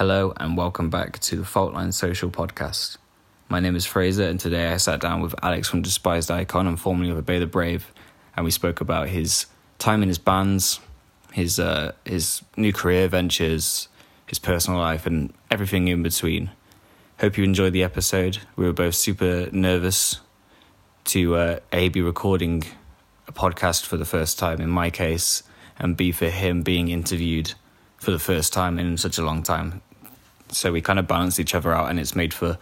Hello and welcome back to the Faultline Social Podcast. My name is Frazer, and today I sat down with Alex from Despised Icon and formerly of Obey the Brave, and we spoke about his time in his bands, his uh, his new career ventures, his personal life, and everything in between. Hope you enjoyed the episode. We were both super nervous to uh, a be recording a podcast for the first time in my case, and b for him being interviewed for the first time in such a long time. So we kind of balance each other out, and it's made for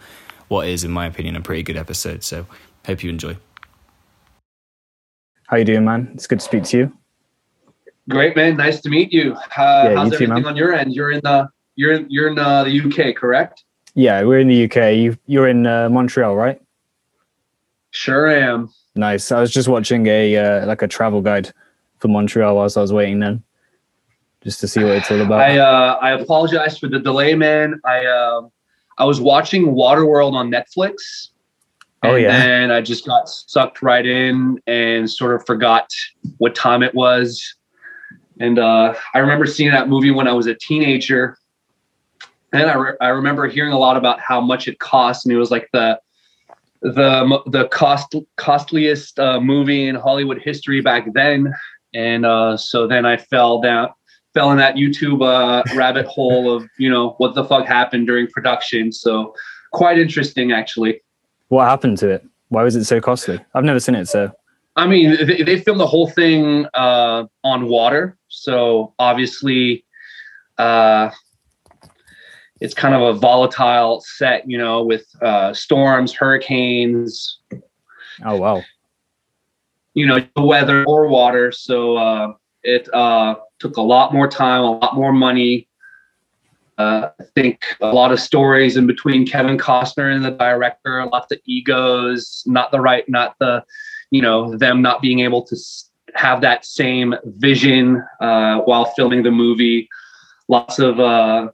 what is, in my opinion, a pretty good episode. So hope you enjoy. How you doing, man? It's good to speak to you. Great, man. Nice to meet you. Uh, Yeah, how's you too, everything man. on your end? You're in the you're in, you're in uh, the UK, correct? Yeah, we're in the UK. You, you're in uh, Montreal, right? Sure I am. Nice. I was just watching a uh, like a travel guide for Montreal whilst I was waiting then, just to see what it's all about. I uh, I apologize for the delay, man. I um I was watching Waterworld on Netflix. Oh, and yeah. And I just got sucked right in and sort of forgot what time it was. And uh, I remember seeing that movie when I was a teenager. And I, re- I remember hearing a lot about how much it cost, and it was like the the the cost costliest uh, movie in Hollywood history back then. And uh, so then I fell down, fell in that YouTube uh, rabbit hole of you know what the fuck happened during production. So quite interesting, actually. what happened to it? Why was it so costly? I've never seen it, so I mean, they, they filmed the whole thing uh, on water, so obviously, uh, it's kind of a volatile set, you know, with uh, storms, hurricanes, oh wow. you know, the weather or water. So uh, it uh, took a lot more time, a lot more money. Uh, I think a lot of stories in between Kevin Costner and the director, lots of egos, not the right, not the, you know, them not being able to have that same vision uh, while filming the movie. Lots of uh,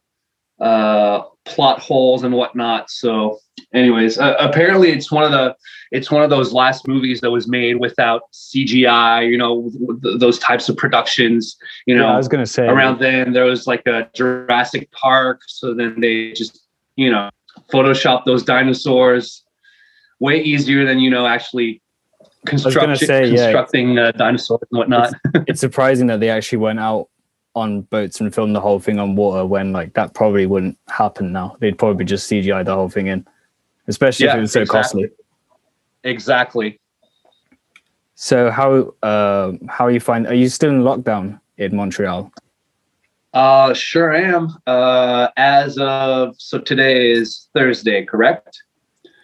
uh, plot holes and whatnot. So, anyways, uh, apparently it's one of the it's one of those last movies that was made without CGI. You know, th- those types of productions. You know, yeah, I was gonna say around then there was like a Jurassic Park, so then they just you know Photoshop those dinosaurs. Way easier than you know actually gonna construction, say, yeah. constructing uh, dinosaurs and whatnot. it's surprising that they actually went out on boats and filmed the whole thing on water when like that probably wouldn't happen now. They'd probably just CGI the whole thing in, especially if it was so exactly. costly. exactly. So how uh, how are you find? Are you still in lockdown in Montreal? Uh, sure I am. Uh, as of so today is Thursday, correct?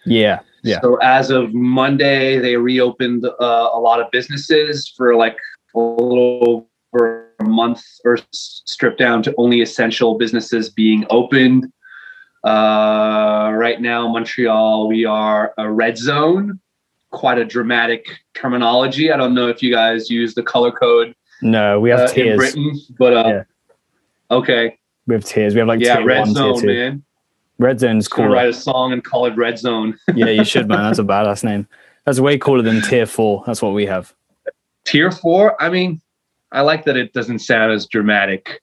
Yeah, yeah. So as of Monday, they reopened uh, a lot of businesses for like a little over a month or stripped down to only essential businesses being opened. Uh, right now, Montreal, we are a red zone. Quite a dramatic terminology. I don't know if you guys use the color code No, we have uh, in. Britain, but uh, Yeah. okay, We have tiers. We have like yeah, red one, zone, man. Red zone's cool. write a song and call it Red Zone. yeah, you should, man. That's a badass name. That's way cooler than tier four. That's what we have. tier four i mean i like that it doesn't sound as dramatic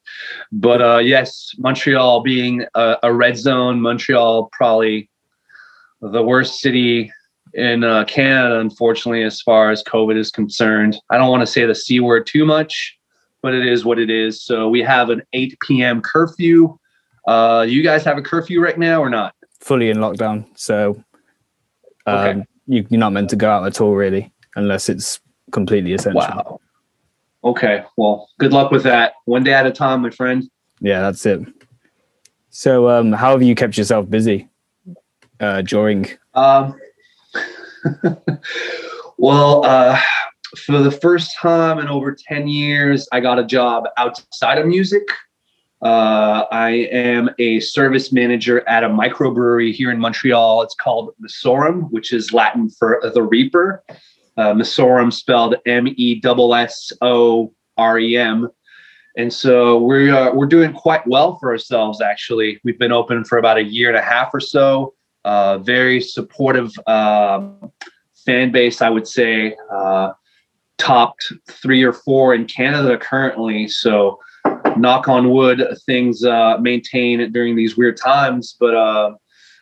but uh yes montreal being a, a red zone montreal probably the worst city in uh, canada unfortunately as far as covid is concerned i don't want to say the c word too much but it is what it is so we have an 8 p.m curfew uh you guys have a curfew right now or not Fully in lockdown. So um, Okay. you, you're not meant to go out at all, really, unless it's completely essential. wow okay well good luck with that one day at a time my friend Yeah, that's it. So, um, how have you kept yourself busy uh, during? Um, well, uh, for the first time in over 10 years, I got a job outside of music. Uh, I am a service manager at a microbrewery here in Montreal. It's called Messorem, which is Latin for the Reaper. Uh, Messorem spelled M E S S O R E M. And so we're uh, we're doing quite well for ourselves. Actually, we've been open for about a year and a half or so uh, very supportive um, fan base, I would say, uh, top three or four in Canada currently. So knock on wood, things uh, maintain during these weird times. But uh,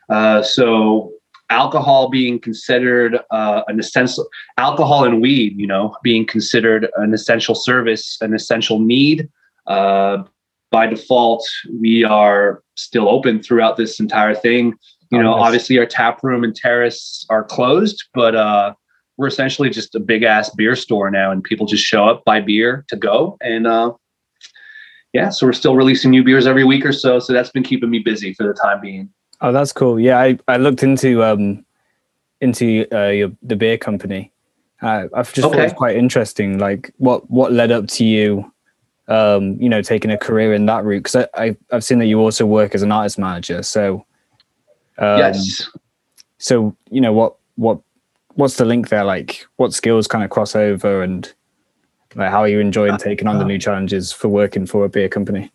uh, so alcohol being considered uh, an essential alcohol and weed, you know, being considered an essential service, an essential need. Uh, by default, we are still open throughout this entire thing. You oh, know, nice. obviously our tap room and terrace are closed, but uh, we're essentially just a big ass beer store now, and people just show up, buy beer to go, and uh, yeah, so we're still releasing new beers every week or so. So that's been keeping me busy for the time being. Oh, that's cool. Yeah, I, I looked into um into uh, your the beer company. Uh, I've just okay. thought it was quite interesting. Like what what led up to you, um, you know, taking a career in that route? Because I, I have seen that you also work as an artist manager. So um, yes. So you know what what what's the link there? Like what skills kind of cross over and like how are you enjoying uh, taking on the uh, new challenges for working for a beer company?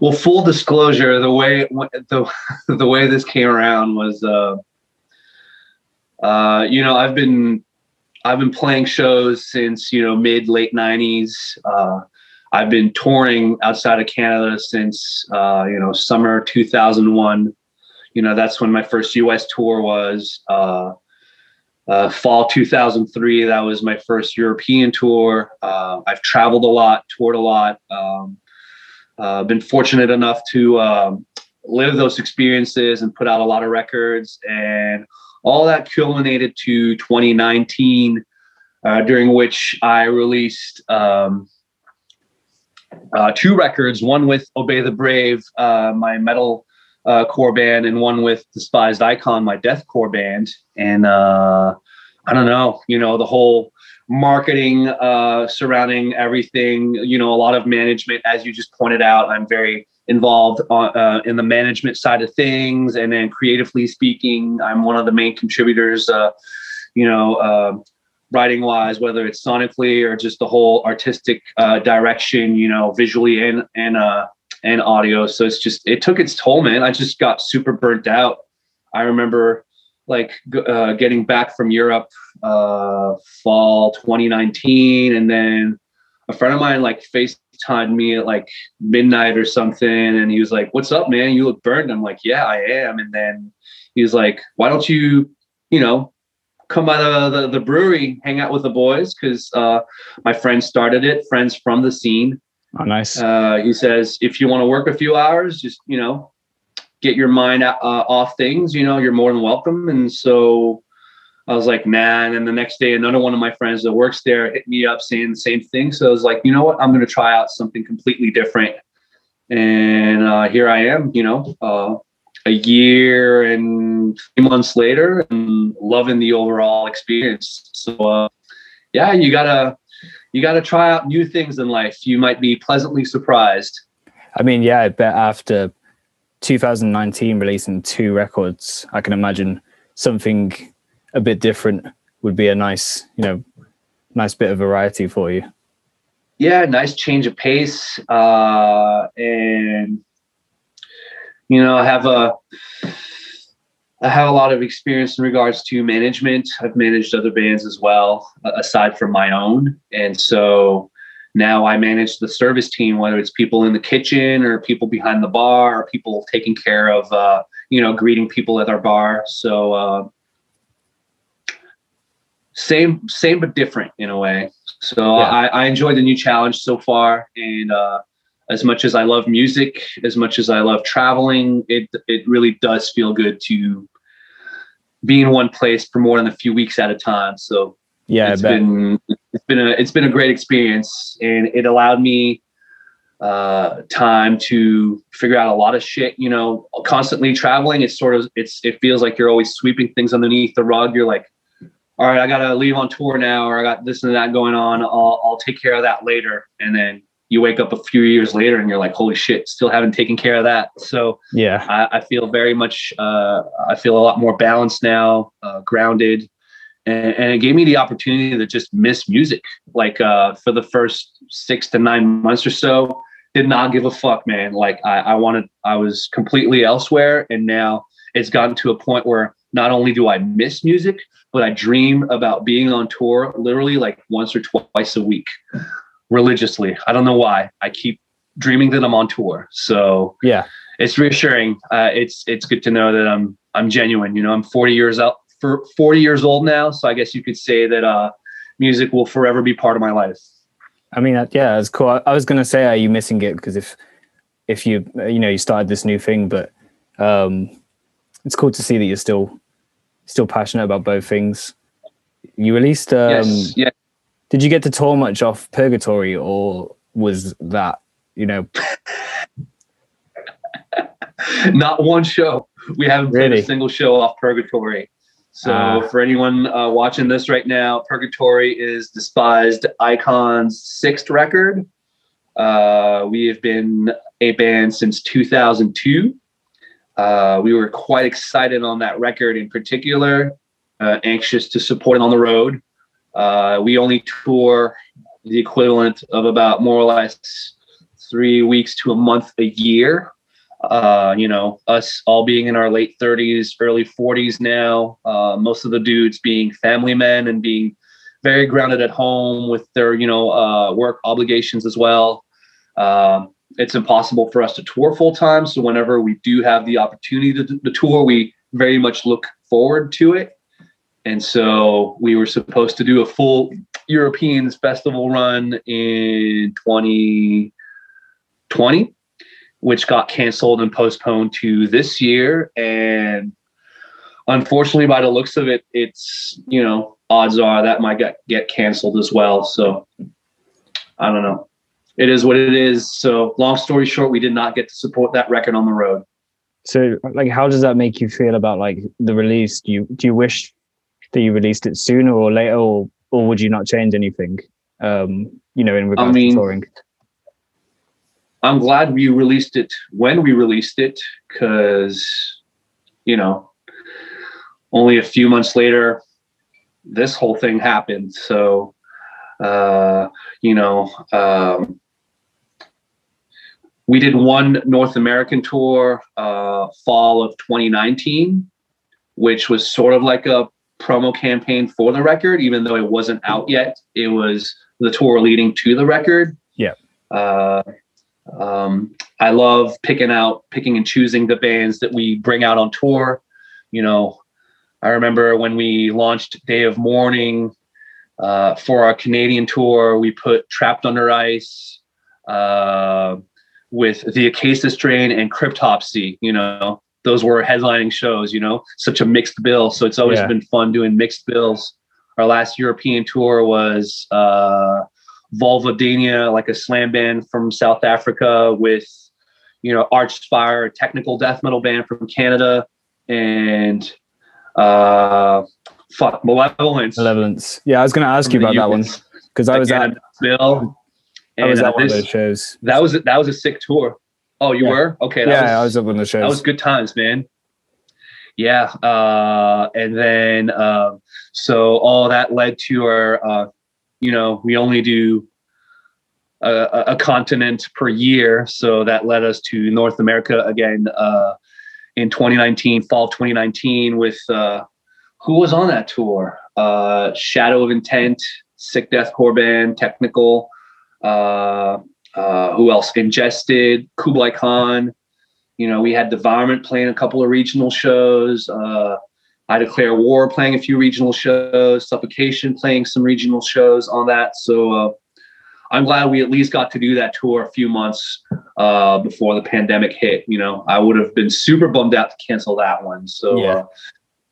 Well, full disclosure, the way the the way this came around was, uh, uh, you know, I've been I've been playing shows since you know mid late '90s. Uh, I've been touring outside of Canada since uh, you know summer 2001. You know, that's when my first U.S. tour was. Uh, uh, fall 2003, that was my first European tour. Uh, I've traveled a lot, toured a lot. Um, uh, been fortunate enough to um, live those experiences and put out a lot of records. And all that culminated to 2019, uh, during which I released um, uh, two records one with Obey the Brave, uh, my metal uh, core band, and one with Despised Icon, my deathcore band. And uh, I don't know, you know, the whole marketing uh, surrounding everything. You know, a lot of management, as you just pointed out. I'm very involved on, uh, in the management side of things, and then creatively speaking, I'm one of the main contributors. Uh, you know, uh, writing wise, whether it's sonically or just the whole artistic uh, direction. You know, visually and and uh, and audio. So it's just it took its toll, man. I just got super burnt out. I remember like uh, getting back from Europe uh, fall 2019, and then a friend of mine like FaceTimed me at like midnight or something, and he was like, "What's up, man? You look burned." I'm like, "Yeah, I am." And then he was like, "Why don't you, you know, come by the the, the brewery, hang out with the boys?" Because uh, my friend started it, friends from the scene. Oh, nice. Uh, he says, if you want to work a few hours, just you know, get your mind uh, off things, you know, you're more than welcome. And so I was like, nah. And the next day, another one of my friends that works there hit me up saying the same thing. So I was like, you know what? I'm going to try out something completely different. And uh, here I am, you know, uh, a year and three months later and loving the overall experience. So, uh, yeah, you gotta, you gotta try out new things in life. You might be pleasantly surprised. I mean, yeah, I bet after 2019 releasing two records, I can imagine something a bit different would be a nice, you know, nice bit of variety for you. Yeah, nice change of pace, uh, and you know, have a I have a lot of experience in regards to management. I've managed other bands as well, aside from my own, and so now I manage the service team, whether it's people in the kitchen or people behind the bar or people taking care of, uh, you know, greeting people at our bar. So, uh, same, same, but different in a way. So yeah. I, I enjoy the new challenge so far. And, uh, as much as I love music, as much as I love traveling, it, it really does feel good to be in one place for more than a few weeks at a time. So yeah, it's been it's been a it's been a great experience, and it allowed me uh, time to figure out a lot of shit. You know, constantly traveling, it's sort of it's it feels like you're always sweeping things underneath the rug. You're like, all right, I gotta leave on tour now, or I got this and that going on. I'll I'll take care of that later, and then you wake up a few years later and you're like, holy shit, still haven't taken care of that. So yeah, I, I feel very much, uh, I feel a lot more balanced now, uh, grounded, and, and, it gave me the opportunity to just miss music like uh, for the first six to nine months or so did not give a fuck man like I, I wanted i was completely elsewhere and now it's gotten to a point where not only do i miss music but i dream about being on tour literally like once or twice a week religiously. I don't know why. I keep dreaming that I'm on tour. So yeah, it's reassuring. Uh, it's it's good to know that I'm I'm genuine. You know, I'm 40 years out for 40 years old now, so I guess you could say that uh, music will forever be part of my life. I mean, yeah, it's cool. I was gonna say, are you missing it? Because if if you you know you started this new thing, but um, it's cool to see that you're still still passionate about both things. You released, um, yes, yeah. Did you get to tour much off Purgatory, or was that you know? Not one show. We haven't played a single show off Purgatory. So uh, for anyone uh, watching this right now, Purgatory is Despised Icon's sixth record. Uh, we have been a band since 2002. Uh, we were quite excited on that record in particular, uh, anxious to support it on the road. Uh, we only tour the equivalent of about more or less three weeks to a month a year. Uh, you know, us all being in our late 30s, early 40s now, uh, most of the dudes being family men and being very grounded at home with their, you know, uh, work obligations as well. Um, it's impossible for us to tour full time. So whenever we do have the opportunity to, to tour, we very much look forward to it. And so we were supposed to do a full Europeans festival run in 2020 which got canceled and postponed to this year. And unfortunately, by the looks of it, it's, you know, odds are that might get, get canceled as well. So I don't know. It is what it is. So long story short, we did not get to support that record on the road. So like, how does that make you feel about like the release? Do you, do you wish that you released it sooner or later, or, or would you not change anything? Um, you know, in regards I mean, to touring? I'm glad we released it when we released it because, you know, only a few months later, this whole thing happened. So, uh, you know, um, we did one North American tour uh, fall of 2019, which was sort of like a promo campaign for the record, even though it wasn't out yet. It was the tour leading to the record. Yeah. Uh, um, I love picking out, picking and choosing the bands that we bring out on tour. You know, I remember when we launched Day of Mourning uh, for our Canadian tour, we put Trapped Under Ice uh, with the Acacia Strain and Cryptopsy. You know, those were headlining shows. You know, such a mixed bill. So it's always yeah. been fun doing mixed bills. Our last European tour was uh, Vulvodynia, like a slam band from South Africa, with you know Archspire, a technical death metal band from Canada, and uh, fuck Malevolence. Malevolence. Yeah, I was going to ask you about that one because I was at Bill. I was at one this, of those shows. That was that was a sick tour. Oh, you yeah. were okay. yeah, was, I was at one of the shows. That was good times, man. Yeah, uh, and then uh, so all that led to our uh, you know, we only do a, a, continent per year. So that led us to North America again uh, in 2019, fall 2019, with uh, who was on that tour? Uh, Shadow of Intent, Sick Deathcore Band, Technical. Uh, uh, who else? Ingested, Kublai Khan. You know, we had Devourment playing a couple of regional shows. Uh, I Declare War playing a few regional shows, Suffocation playing some regional shows on that. So uh, I'm glad we at least got to do that tour a few months uh, before the pandemic hit. You know, I would have been super bummed out to cancel that one. So yeah. uh,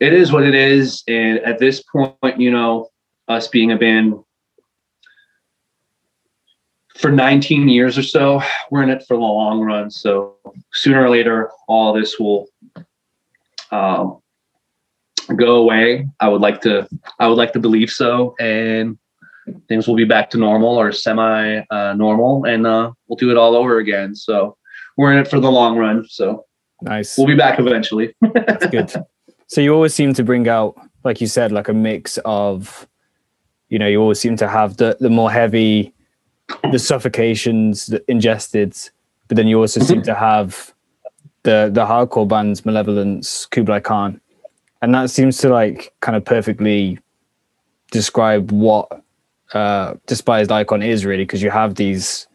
it is what it is. And at this point, you know, us being a band for 19 years or so, we're in it for the long run. So sooner or later, all this will um, go away. I would like to I would like to believe so, and things will be back to normal or semi uh, normal, and uh, we'll do it all over again. So we're in it for the long run. So nice. We'll be back eventually. That's good. So you always seem to bring out, like you said, like a mix of, you know, you always seem to have the the more heavy, the suffocations, the ingested, but then you also seem to have the the hardcore bands, Malevolence, Kublai Khan and that seems to like kind of perfectly describe what uh, Despised Icon is really because you have these,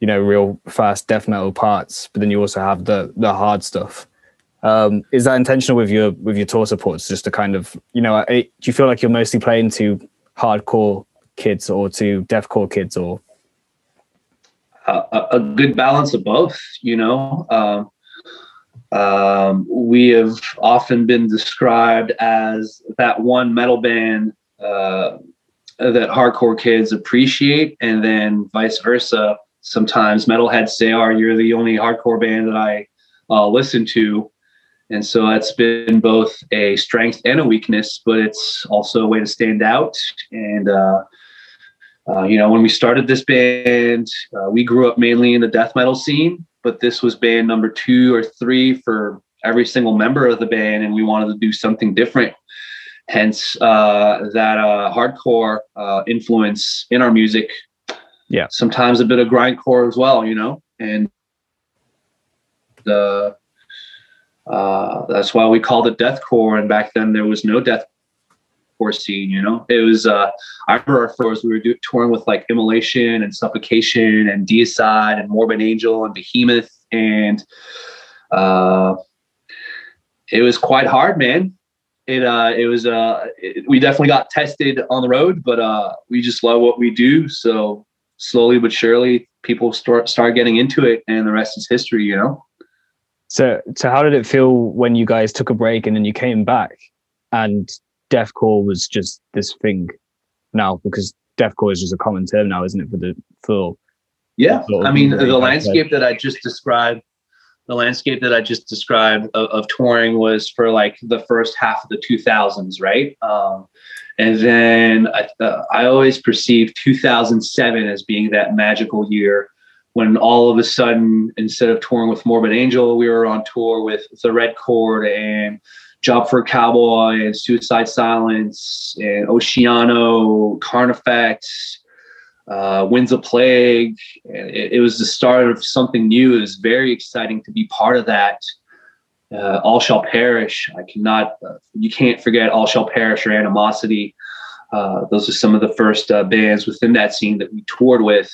you know, real fast death metal parts, but then you also have the the hard stuff. Um, is that intentional with your with your tour supports, just to kind of, you know, do you feel like you're mostly playing to hardcore kids or to deathcore kids, or a, a good balance of both? You know, um, um, we have often been described as that one metal band uh, that hardcore kids appreciate, and then vice versa. Sometimes metalheads say, "Are oh, you're the only hardcore band that I uh, listen to," and so that's been both a strength and a weakness, but it's also a way to stand out. And uh, uh, you know, when we started this band, uh, we grew up mainly in the death metal scene, but this was band number two or three for every single member of the band, and we wanted to do something different. Hence, uh, that uh, hardcore uh, influence in our music. Yeah, sometimes a bit of grindcore as well, you know, and the uh, that's why we called it deathcore. And back then, there was no death scene. You know, it was. Uh, I remember our first we were do, touring with like Immolation and Suffocation and Deicide and Morbid Angel and Behemoth, and uh, it was quite hard, man. It uh, it was uh, it, we definitely got tested on the road, but uh, we just love what we do. So slowly but surely, people start start getting into it, and the rest is history. You know. So, so how did it feel when you guys took a break and then you came back and deathcore was just this thing now because deathcore is just a common term now, isn't it? For the full. Yeah, I mean the landscape that I just described, the landscape that I just described of, of, touring was for like the first half of the 2000s, right? Um, and then I, uh, I always perceived 2007 as being that magical year when all of a sudden, instead of touring with Morbid Angel, we were on tour with the Red Chord and Job for a Cowboy and Suicide Silence and Oceano, Carnifex, uh, Winds of Plague. And it, it, was the start of something new. It was very exciting to be part of that. Uh, All Shall Perish. I cannot, uh, you can't forget All Shall Perish or Animosity. Uh, those are some of the first uh, bands within that scene that we toured with.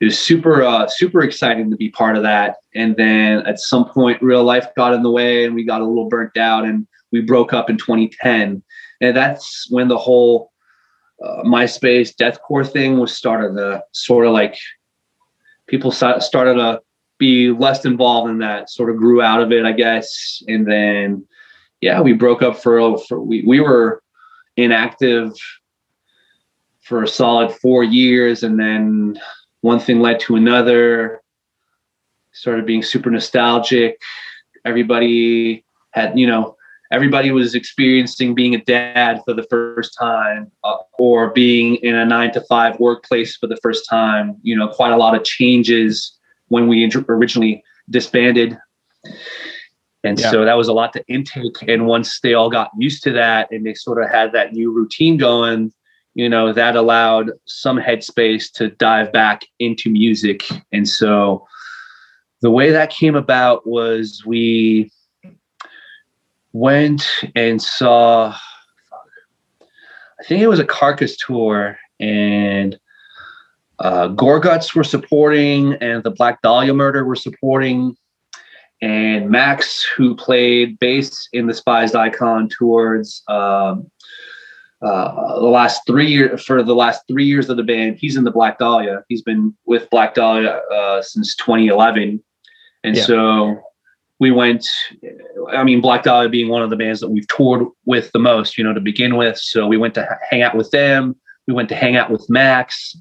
It was super uh, super exciting to be part of that. And then at some point, real life got in the way, and we got a little burnt out, and we broke up in 2010. And that's when the whole uh, MySpace deathcore thing was started to sort of like people started to be less involved in that. Sort of grew out of it, I guess. And then yeah, we broke up for for we we were inactive for a solid four years, and then one thing led to another. Started being super nostalgic. Everybody had, you know, everybody was experiencing being a dad for the first time uh, or being in a nine to five workplace for the first time. You know, quite a lot of changes when we originally disbanded. And yeah. so that was a lot to intake. And once they all got used to that and they sort of had that new routine going, you know that allowed some headspace to dive back into music. And so the way that came about was we went and saw i think it was a carcass tour and uh, gorguts were supporting and the black dahlia murder were supporting. And max who played bass in the despised icon tours um, uh, the last three years for the last three years of the band. He's in the Black Dahlia. He's been with Black Dahlia uh, since 2011, and yeah. so we went. I mean, Black Dahlia being one of the bands that we've toured with the most, you know, to begin with. So we went to hang out with them. We went to hang out with Max,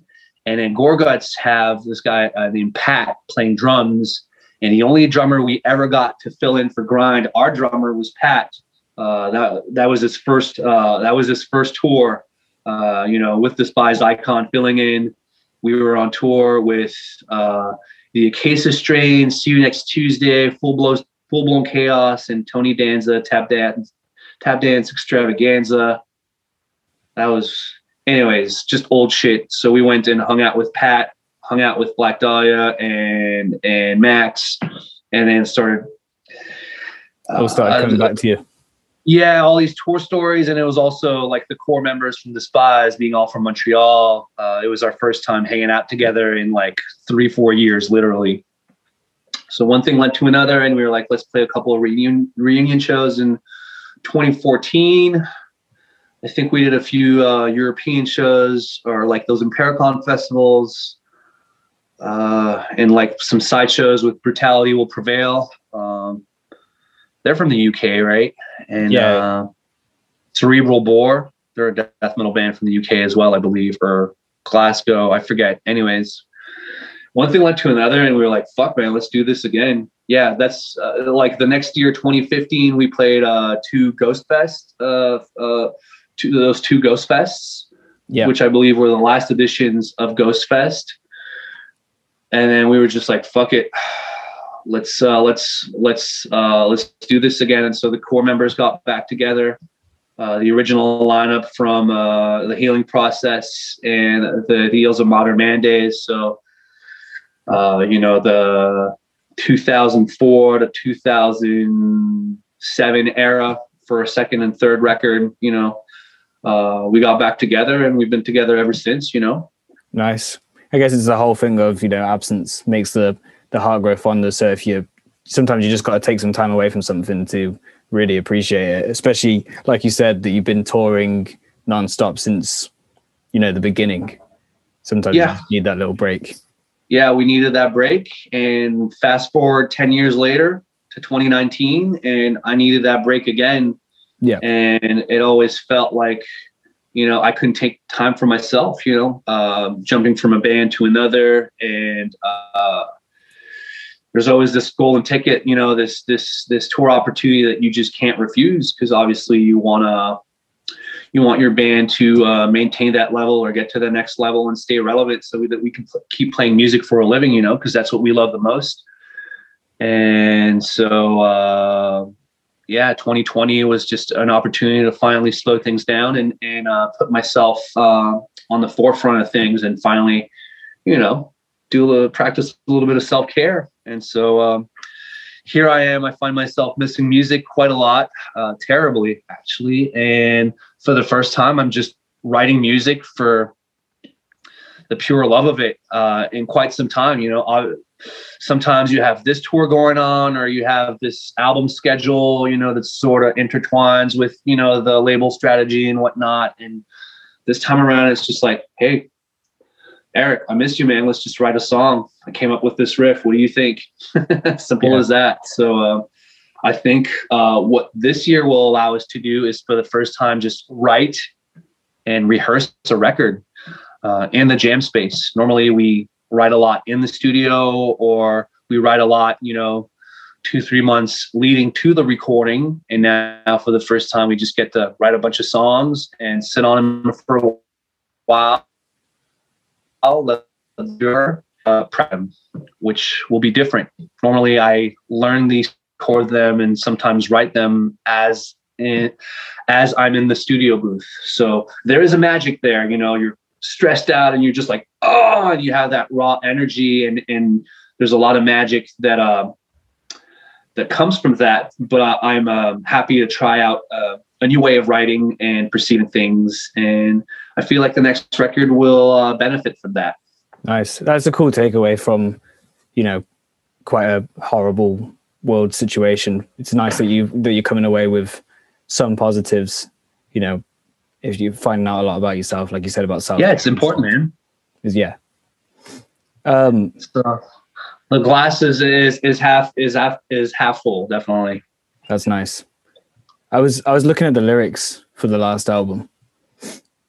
and then Gorguts have this guy uh, named Pat playing drums. And the only drummer we ever got to fill in for grind, our drummer was Pat uh, that that was his first uh, that was his first tour. Uh, you know, with Despised Icon filling in. We were on tour with uh, the Acacia Strain. See you next Tuesday. Full blown full blown chaos and Tony Danza tap dance tap dance extravaganza. That was anyways just old shit. So we went and hung out with Pat, hung out with Black Dahlia and and Max, and then started. Uh, started coming back to you yeah, all these tour stories, and it was also like the core members from Despise being all from Montreal. Uh, it was our first time hanging out together in like three, four years, literally. So one thing led to another, and we were like, let's play a couple of reunion reunion shows in 2014. I think we did a few uh, European shows or like those Impericon festivals, uh, and like some side shows with Brutality Will Prevail. Um, they're from the UK, right? And yeah. Uh, Cerebral Bore, they're a death metal band from the UK as well, I believe, or Glasgow, I forget. Anyways, one thing led to another, and we were like, "Fuck, man, let's do this again." Yeah, that's uh, like the next year, 2015, we played uh, two Ghost Fest, uh, uh, two those two Ghost Fests, yeah. which I believe were the last editions of Ghost Fest. And then we were just like, "Fuck it." Let's uh, let's let's uh, let's do this again. And so the core members got back together. Uh, the original lineup from uh, the healing process and the, Ills of Modern Man days. So, uh, you know, the 2004 to 2007 era for a second and third record, you know, uh, we got back together and we've been together ever since, you know. Nice. I guess it's the whole thing of, you know, absence makes the the heart grow fonder. So if you sometimes you just got to take some time away from something to really appreciate it. Especially like you said that you've been touring nonstop since you know the beginning. Sometimes yeah. you need that little break. Yeah, we needed that break. And fast forward 10 years later to 2019, and I needed that break again. Yeah. And it always felt like, you know, I couldn't take time for myself, you know, um, jumping from a band to another and uh, there's always this golden ticket, you know, this this this tour opportunity that you just can't refuse because obviously you want to you want your band to uh, maintain that level or get to the next level and stay relevant so that we can pl- keep playing music for a living, you know, because that's what we love the most. And so, uh, yeah, 2020 was just an opportunity to finally slow things down and and uh, put myself uh, on the forefront of things and finally, you know, do a little, practice a little bit of self care. And so um, here I am. I find myself missing music quite a lot, uh, terribly actually. And for the first time, I'm just writing music for the pure love of it uh, in quite some time. You know, I, sometimes you have this tour going on, or you have this album schedule. You know, that sort of intertwines with you know the label strategy and whatnot. And this time around, it's just like, hey, Eric, I missed you, man. Let's just write a song. I came up with this riff. What do you think? Simple yeah. as that. So uh, I think uh, what this year will allow us to do is for the first time just write and rehearse a record uh, in the jam space. Normally we write a lot in the studio or we write a lot, you know, two, three months leading to the recording. And now for the first time, we just get to write a bunch of songs and sit on them for a while your uh, prem, which will be different. Normally, I learn these, chord them, and sometimes write them as in, as I'm in the studio booth. So there is a magic there. You know, you're stressed out, and you're just like, oh, and you have that raw energy, and and there's a lot of magic that uh, that comes from that. But I, am uh, happy to try out uh, a new way of writing and perceiving things, and I feel like the next record will uh, benefit from that. Nice. That's a cool takeaway from, you know, quite a horrible world situation. It's nice that you that you're coming away with some positives. You know, if you're finding out a lot about yourself, like you said about self. Yeah, it's important, man. Is yeah. Um, so the glass is, is is half is half is half full, definitely. That's nice. I was I was looking at the lyrics for the last album,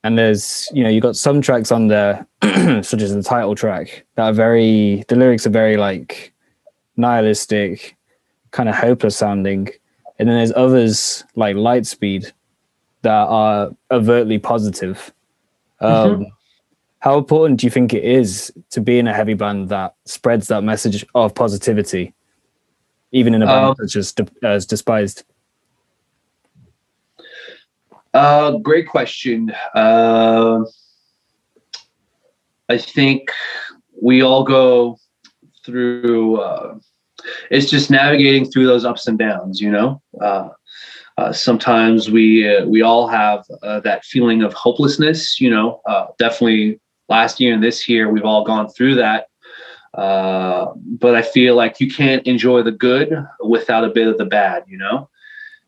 and there's you know you've got some tracks on there such as the title track that are very the lyrics are very like nihilistic kind of hopeless sounding. And then there's others like lightspeed that are overtly positive. Um, mm-hmm. how important do you think it is to be in a heavy band that spreads that message of positivity even in a band um, such as, as despised uh, great question. Uh, I think we all go through. Uh, it's just navigating through those ups and downs. You know, uh, uh, sometimes we uh, we all have that feeling of hopelessness. You know, definitely last year and this year we've all gone through that. But I feel like you can't enjoy the good without a bit of the bad. You know,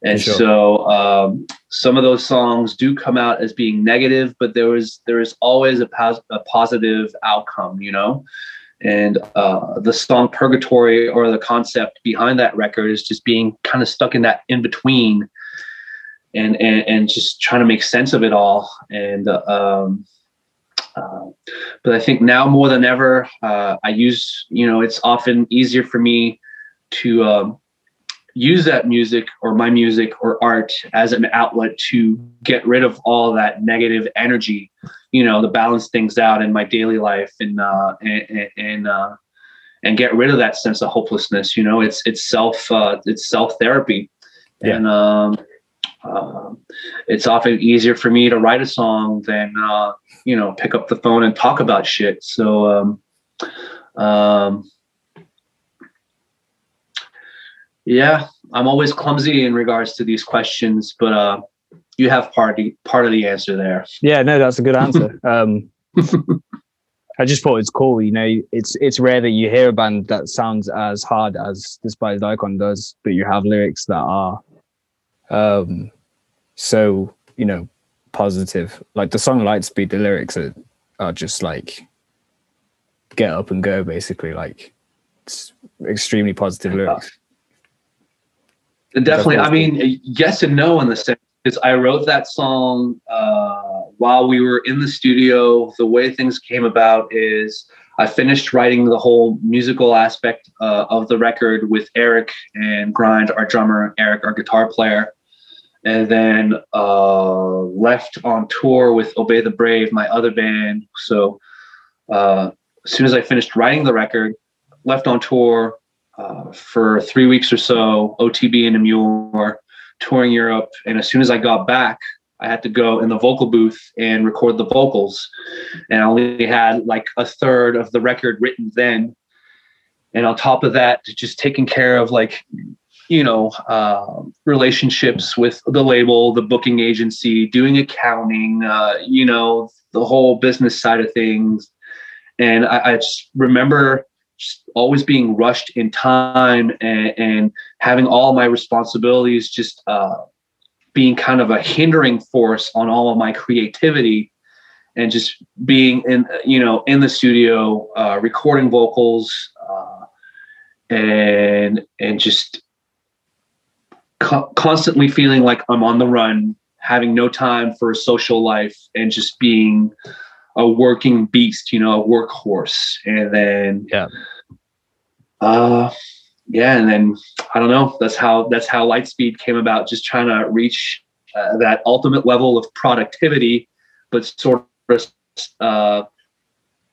and sure. so um, some of those songs do come out as being negative, but there is there is always a, pos- a positive outcome. You know and uh, the song purgatory or the concept behind that record is just being kind of stuck in that in between and, and and just trying to make sense of it all and uh, um, uh, but i think now more than ever uh, i use you know it's often easier for me to um, use that music or my music or art as an outlet to get rid of all that negative energy you know to balance things out in my daily life and uh and and uh and get rid of that sense of hopelessness you know it's it's self uh it's self therapy yeah. and um uh, it's often easier for me to write a song than uh you know pick up the phone and talk about shit so um um yeah, I'm always clumsy in regards to these questions, but uh, you have part of, part of the answer there. Yeah, no, that's a good answer. um, I just thought it's cool. You know, it's it's rare that you hear a band that sounds as hard as Despised Icon does, but you have lyrics that are um, so you know positive. Like the song Lightspeed, the lyrics are are just like get up and go, basically. Like it's extremely positive lyrics. Definitely. I mean, yes and no in the sense because I wrote that song uh, while we were in the studio. The way things came about is I finished writing the whole musical aspect uh, of the record with Eric and Grind, our drummer, Eric, our guitar player, and then uh, left on tour with Obey the Brave, my other band. So uh, as soon as I finished writing the record, left on tour, uh, for three weeks or so, OTB and Amur, touring Europe. And as soon as I got back, I had to go in the vocal booth and record the vocals. And I only had like a third of the record written then. And on top of that, just taking care of like, you know, uh, relationships with the label, the booking agency, doing accounting, uh, you know, the whole business side of things. And I, I just remember always being rushed in time and, and having all my responsibilities just uh, being kind of a hindering force on all of my creativity and just being in you know in the studio uh, recording vocals uh, and and just co- constantly feeling like i'm on the run having no time for a social life and just being a working beast, you know, a workhorse. And then yeah. Uh yeah, and then I don't know. That's how that's how Lightspeed came about. Just trying to reach uh, that ultimate level of productivity, but sort of uh,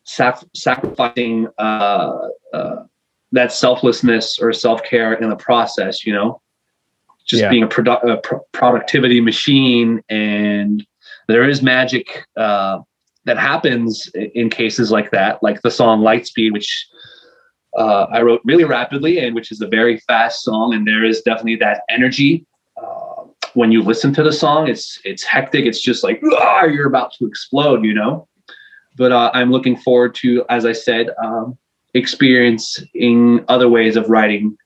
sac- sacrificing uh, uh, that selflessness or self care in the process. You know, just yeah. being a, produ- a pro- productivity machine, and there is magic uh, that happens in cases like that, like the song Lightspeed, which uh, I wrote really rapidly and which is a very fast song. And there is definitely that energy uh, when you listen to the song. It's it's hectic. It's just like you're about to explode, you know. But uh, I'm looking forward to, as I said, um, experiencing other ways of writing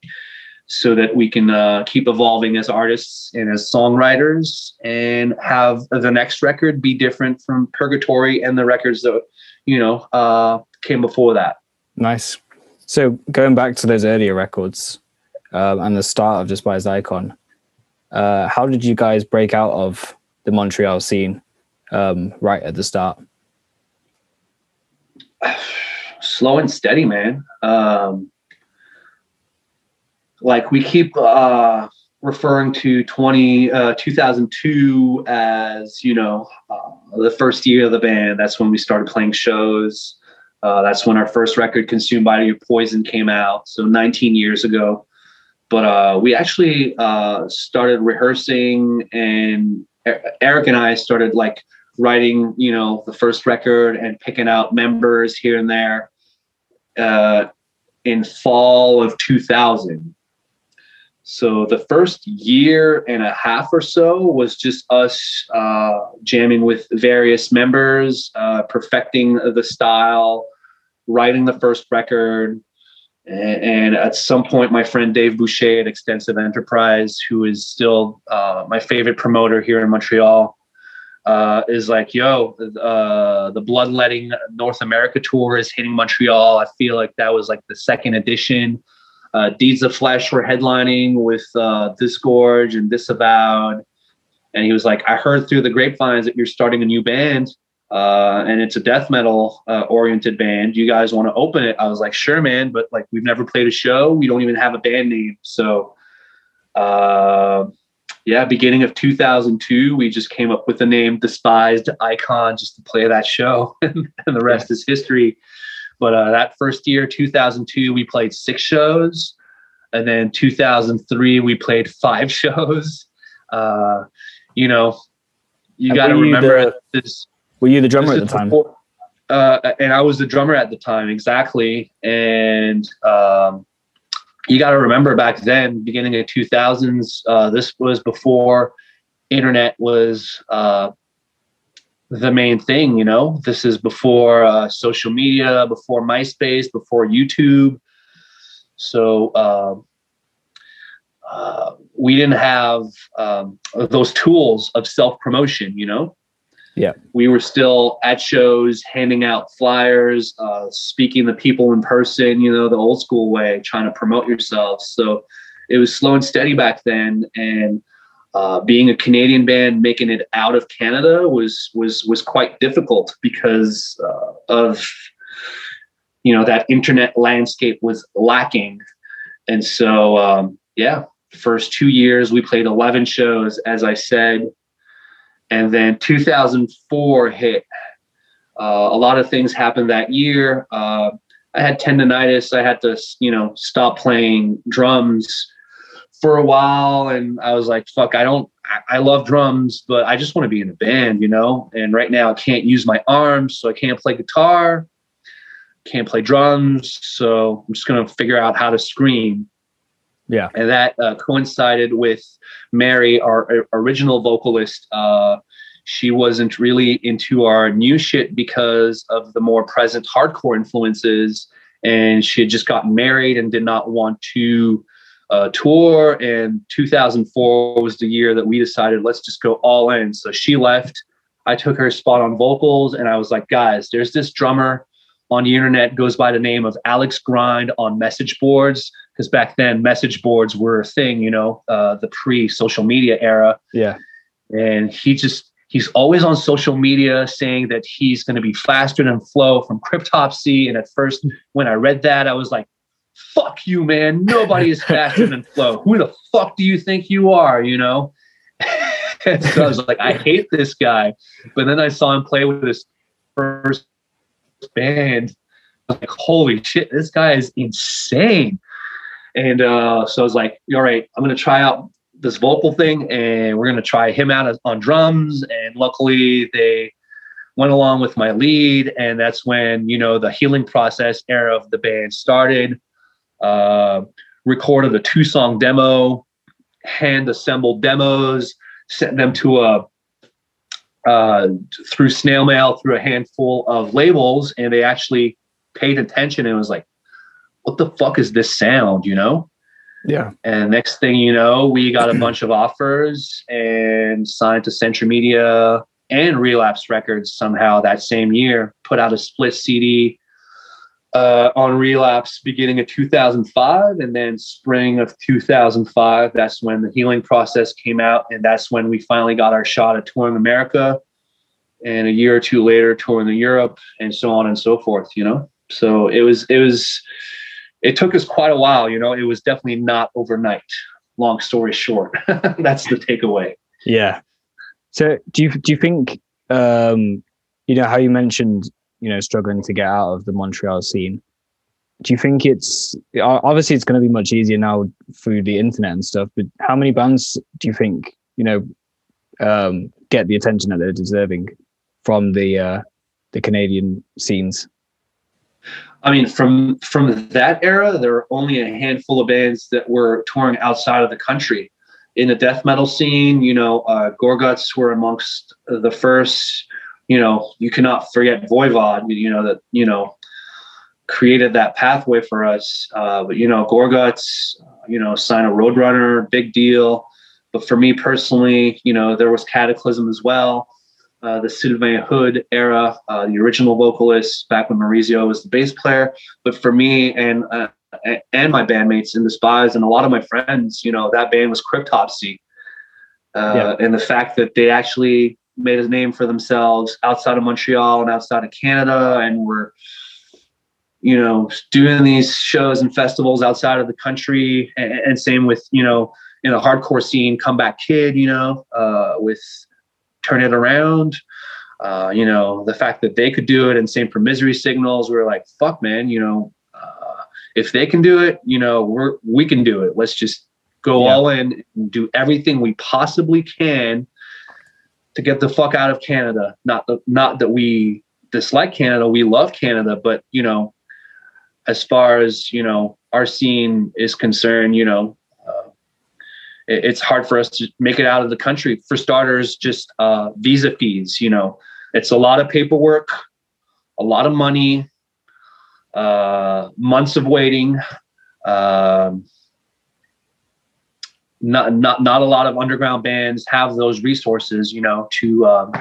so that we can uh, keep evolving as artists and as songwriters and have the next record be different from purgatory and the records that you know uh, came before that. Nice. So going back to those earlier records um, and the start of despised icon uh, how did you guys break out of the montreal scene um, right at the start? Slow and steady man. Um, like we keep uh, referring to 20 uh, 2002 as you know uh, the first year of the band. That's when we started playing shows. Uh, that's when our first record consumed by your poison came out so 19 years ago. But uh, we actually uh, started rehearsing and eric and i started like writing you know the first record and picking out members here and there in fall of 2000 So the first year and a half or so was just us uh, jamming with various members, uh, perfecting the style, writing the first record. And, at some point, my friend Dave Boucher at Extensive Enterprise, who is still uh, my favorite promoter here in Montreal, uh, is like, yo, uh, the Bloodletting North America tour is hitting Montreal. I feel like that was like the second edition. Uh, Deeds of Flesh were headlining with uh, Disgorge and Disavowed. And he was like, I heard through the grapevines that you're starting a new band uh, and it's a death metal uh, oriented band. You guys want to open it? I was like, sure, man. But like, we've never played a show. We don't even have a band name. So, uh, yeah, beginning of 2002, we just came up with the name Despised Icon just to play that show. and the rest is history. But uh, that first year, 2002, we played six shows. And then 2003, we played five shows. Uh, you know, you got to remember the, this. Were you the drummer at the time? Before, uh, and I was the drummer at the time, exactly. And um, you got to remember back then, beginning of 2000s, uh, this was before internet was uh, the main thing you know? This is before uh, social media before myspace before youtube. So uh, uh, we didn't have um, those tools of self-promotion you know? Yeah. We were still at shows handing out flyers uh, speaking to people in person you know the old school way trying to promote yourself. So it was slow and steady back then and uh, being a Canadian band, making it out of Canada was was was quite difficult because uh, of you know that internet landscape was lacking, and so um, yeah, first two years we played eleven shows, as I said, and then 2004 hit. Uh, a lot of things happened that year. Uh, I had tendonitis. I had to you know stop playing drums for a while and I was like, fuck, I don't, I, I love drums, but I just want to be in a band, you know? And right now I can't use my arms, so I can't play guitar, can't play drums. So I'm just going to figure out how to scream. Yeah. And that uh, coincided with Mary, our, our original vocalist. Uh, she wasn't really into our new shit because of the more present hardcore influences. And she had just gotten married and did not want to uh, tour. And 2004 was the year that we decided let's just go all in. So she left. I took her spot on vocals, and I was like, guys, there's this drummer on the internet goes by the name of Alex Grind on message boards because back then message boards were a thing, you know, uh, the pre-social media era. Yeah, and he just he's always on social media saying that he's going to be faster than Flo from Cryptopsy. And at first, when I read that, I was like, fuck you, man. Nobody is faster than Flo. Who the fuck do you think you are? You know? so I was like, I hate this guy. But then I saw him play with his first band. I was like, holy shit, this guy is insane. And uh, so I was like, all right, I'm going to try out this vocal thing and we're going to try him out on drums. And luckily, they went along with my lead. And that's when, you know, the healing process era of the band started uh, recorded a two song demo, hand assembled demos, sent them to a uh, through snail mail through a handful of labels, and they actually paid attention and was like, "What the fuck is this sound?" You know. Yeah. And next thing you know, we got a bunch of offers and signed to Century Media and Relapse Records somehow that same year. Put out a split CD uh, on relapse beginning of 2005 and then spring of 2005 that's when the healing process came out and that's when we finally got our shot at touring america. And a year or two later touring the europe and so on and so forth you know? So it was it was it took us quite a while you know? It was definitely not overnight. Long story short that's the takeaway. Yeah. So do you do you think um you know how you mentioned you know struggling to get out of the Montreal scene. Do you think it's obviously it's going to be much easier now through the internet and stuff? But how many bands do you think you know um, get the attention that they're deserving from the uh, the Canadian scenes? I mean, from from that era, there were only a handful of bands that were touring outside of the country. In the death metal scene, you know, uh, Gorguts were amongst the first. You know, you cannot forget Voivod. You know that you know created that pathway for us. Uh, but you know, Gorguts, you know, sign a Roadrunner, big deal. But for me personally, you know, there was Kataklysm as well. Uh, the Sylvain Houde era, uh, the original vocalist back when Maurizio was the bass player. But for me and uh, and my bandmates in Despise and a lot of my friends, you know, that band was Cryptopsy. Uh, yeah. And the fact that they actually made a name for themselves outside of Montreal and outside of Canada and were, you know, doing these shows and festivals outside of the country. And, and same with, you know, in the hardcore scene, Comeback Kid, you know, uh, with turn it around. Uh, you know, the fact that they could do it and same for misery signals, we are like, fuck man, you know, uh, if they can do it, you know, we're, we can do it. Let's just go yeah. all in and do everything we possibly can to get the fuck out of Canada. Not the, not that we dislike Canada. We love Canada, but you know, as far as, you know, our scene is concerned, you know, it's hard for us to make it out of the country. For starters, just uh, visa fees. You know, it's a lot of paperwork, a lot of money, uh, months of waiting. Um, not not not a lot of underground bands have those resources. You know, to um,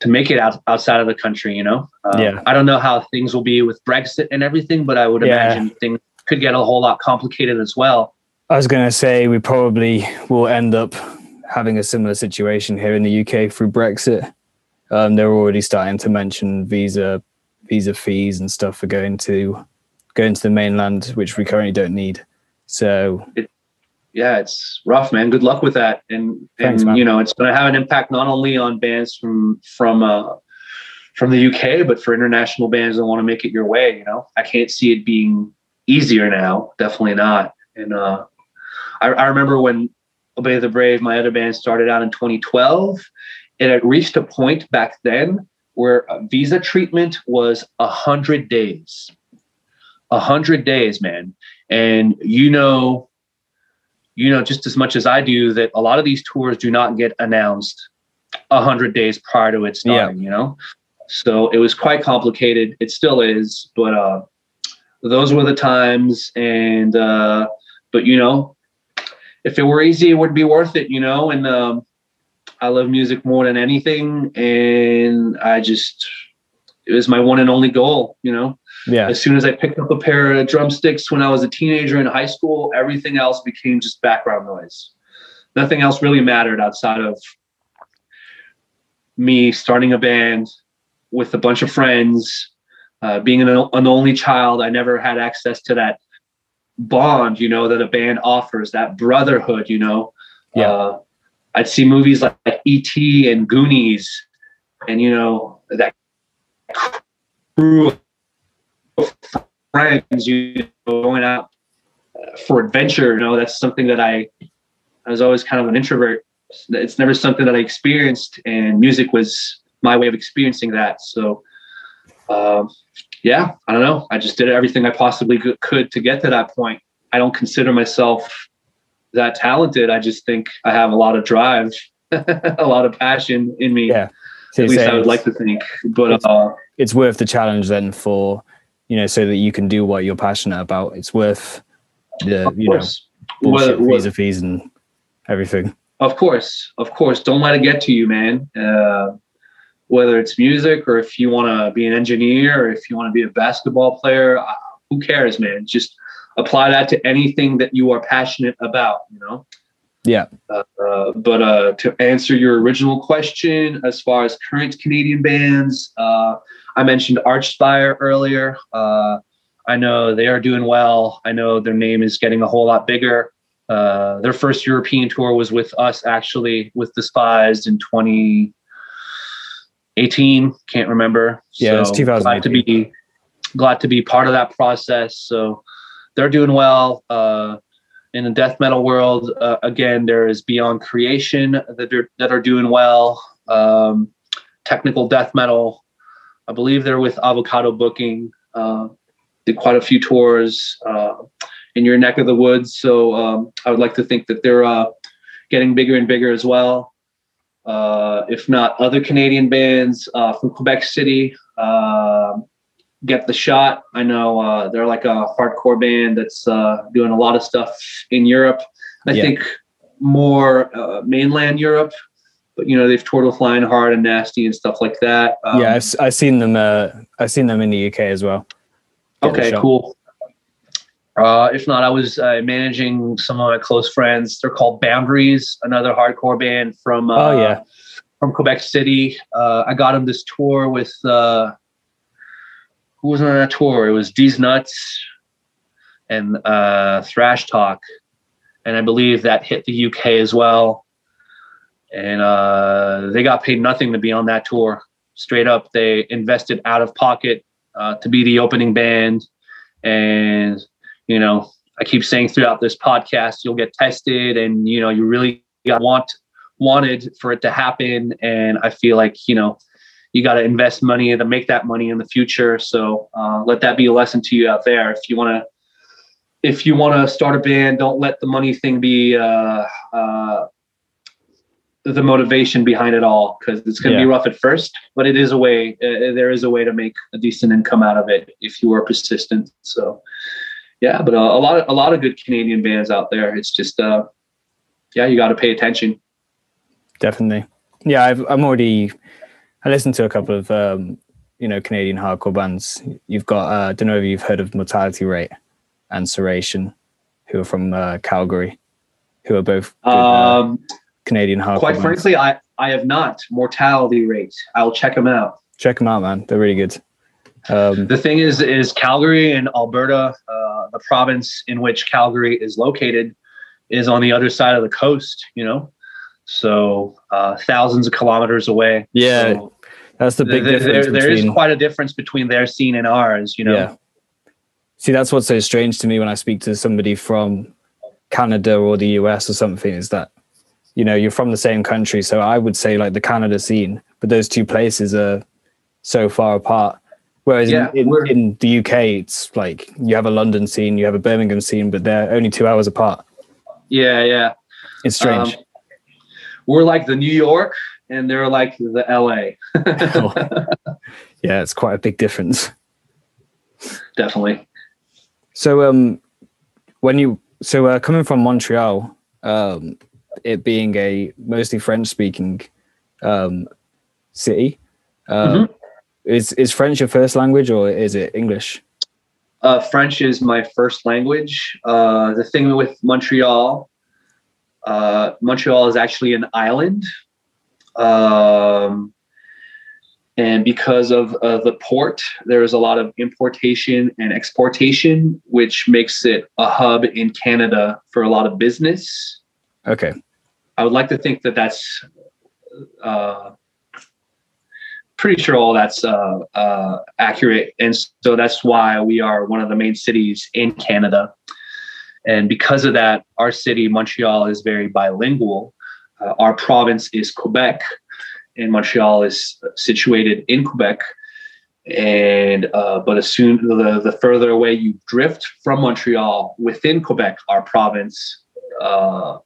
to make it out outside of the country. You know, um, yeah. I don't know how things will be with Brexit and everything, but I would yeah. imagine things could get a whole lot complicated as well. I was going to say we probably will end up having a similar situation here in the UK through Brexit. Um, they're already starting to mention visa visa fees and stuff for going to going to the mainland, which we currently don't need. So, it, yeah, it's rough, man. Good luck with that, and Thanks, and man. you know it's going to have an impact not only on bands from from uh, from the UK, but for international bands that want to make it your way. You know, I can't see it being easier now. Definitely not. And uh, I, I remember when Obey the Brave, my other band, started out in 2012. It had reached a point back then where visa treatment was a hundred days. A hundred days, man. And you know, you know just as much as I do that a lot of these tours do not get announced a hundred days prior to it starting. Yeah. You know, so it was quite complicated. It still is, but uh, those were the times. And uh, but you know, if it were easy, it would be worth it, you know. And um, I love music more than anything, and I just it was my one and only goal, you know. Yeah. As soon as I picked up a pair of drumsticks when I was a teenager in high school, everything else became just background noise. Nothing else really mattered outside of me starting a band with a bunch of friends, uh, being an, an only child. I never had access to that bond, you know, that a band offers, that brotherhood, you know. Yeah. Uh, I'd see movies like, like E.T. and Goonies, and you know that crew of friends, you know, going out for adventure. You know, that's something that I I was always kind of an introvert. It's never something that I experienced, and music was my way of experiencing that. So, um, yeah, I don't know. I just did everything I possibly could to get to that point. I don't consider myself that talented. I just think I have a lot of drive, a lot of passion in me. Yeah. So At least I would like to think. But it's, uh, it's worth the challenge then for, you know, so that you can do what you're passionate about. It's worth the, you know, bullshit visa fees and everything. Of course. Of course. Don't let it get to you, man. Uh, whether it's music or if you want to be an engineer or if you want to be a basketball player, uh, who cares, man? Just apply that to anything that you are passionate about, you know? Yeah. Uh, uh, but uh, to answer your original question, as far as current Canadian bands, uh, I mentioned Archspire earlier. Uh, I know they are doing well. I know their name is getting a whole lot bigger. their first European tour was with us, actually, with Despised in 2018. can't remember yeah so it's 2000 glad to be glad to be part of that process so they're doing well uh, in the death metal world uh, again there is beyond creation that are, that are doing well um, technical death metal i believe they're with avocado booking Uh, did quite a few tours uh, in your neck of the woods. So um, I would like to think that they're uh, getting bigger and bigger as well. Uh, if not other Canadian bands uh, from Quebec City, get the shot. I know uh, they're like a hardcore band that's uh, doing a lot of stuff in Europe. I yeah. think more uh, mainland Europe, but you know they've toured with Lionheart and Nasty and stuff like that. Um, yeah, I've, I've seen them. I've seen them in the UK as well. Get okay, cool. Uh, if not, I was uh, managing some of my close friends. They're called Boundaries, another hardcore band from uh, oh yeah from Quebec City. Uh, I got them this tour with uh, who was on that tour? It was Deez Nuts and uh, Trash Talk, and I believe that hit the UK as well. And they got paid nothing to be on that tour. Straight up, they invested out of pocket to be the opening band, and you know, I keep saying throughout this podcast, you'll get tested and, you know, you really got want wanted for it to happen. And I feel like, you know, you got to invest money to make that money in the future. So uh, let that be a lesson to you out there. If you want to, if you want to start a band, don't let the money thing be uh, uh, the motivation behind it all because it's going to yeah. be rough at first, but it is a way. Uh, there is a way to make a decent income out of it if you are persistent. So yeah, but uh, a lot of a lot of good Canadian bands out there. It's just uh, yeah, you got to pay attention. Definitely. Yeah, I've, I'm already. I listened to a couple of um, you know Canadian hardcore bands. You've got uh, I don't know if you've heard of Mortality Rate and Serration, who are from uh, Calgary, who are both good, uh, um, Canadian hardcore. Quite bands. frankly, I I have not Mortality Rate. I'll check them out. Check them out, man. They're really good. Um, the thing is, is Calgary and Alberta, uh, the province in which Calgary is located, is on the other side of the coast. You know, so uh, thousands of kilometers away. Yeah, so that's the big difference. There, there between... is quite a difference between their scene and ours. You know. Yeah. See, that's what's so strange to me when I speak to somebody from Canada or the US or something. Is that you know you're from the same country, so I would say like the Canada scene, but those two places are so far apart Whereas yeah, in, in, in, the UK, it's like you have a London scene, you have a Birmingham scene, but they're only two hours apart. Yeah, yeah. It's strange. Um, we're like the New York, and they're like the LA. Yeah, it's quite a big difference. Definitely. So, um, when you so uh, coming from Montreal, um, it being a mostly French speaking um, city, uh, mm-hmm. Is is French your first language or is it English? Uh, French is my first language. Uh, the thing with Montreal, uh, Montreal is actually an island. Um, and because of uh, the port, there is a lot of importation and exportation, which makes it a hub in Canada for a lot of business. Okay. I would like to think that that's uh, pretty sure all that's uh, uh, accurate. And so that's why we are one of the main cities in Canada. And because of that, our city, Montreal, is very bilingual. Uh, our province is Quebec, and Montreal is situated in Quebec. And uh, but as soon the, the further away you drift from Montreal within Quebec, our province, uh,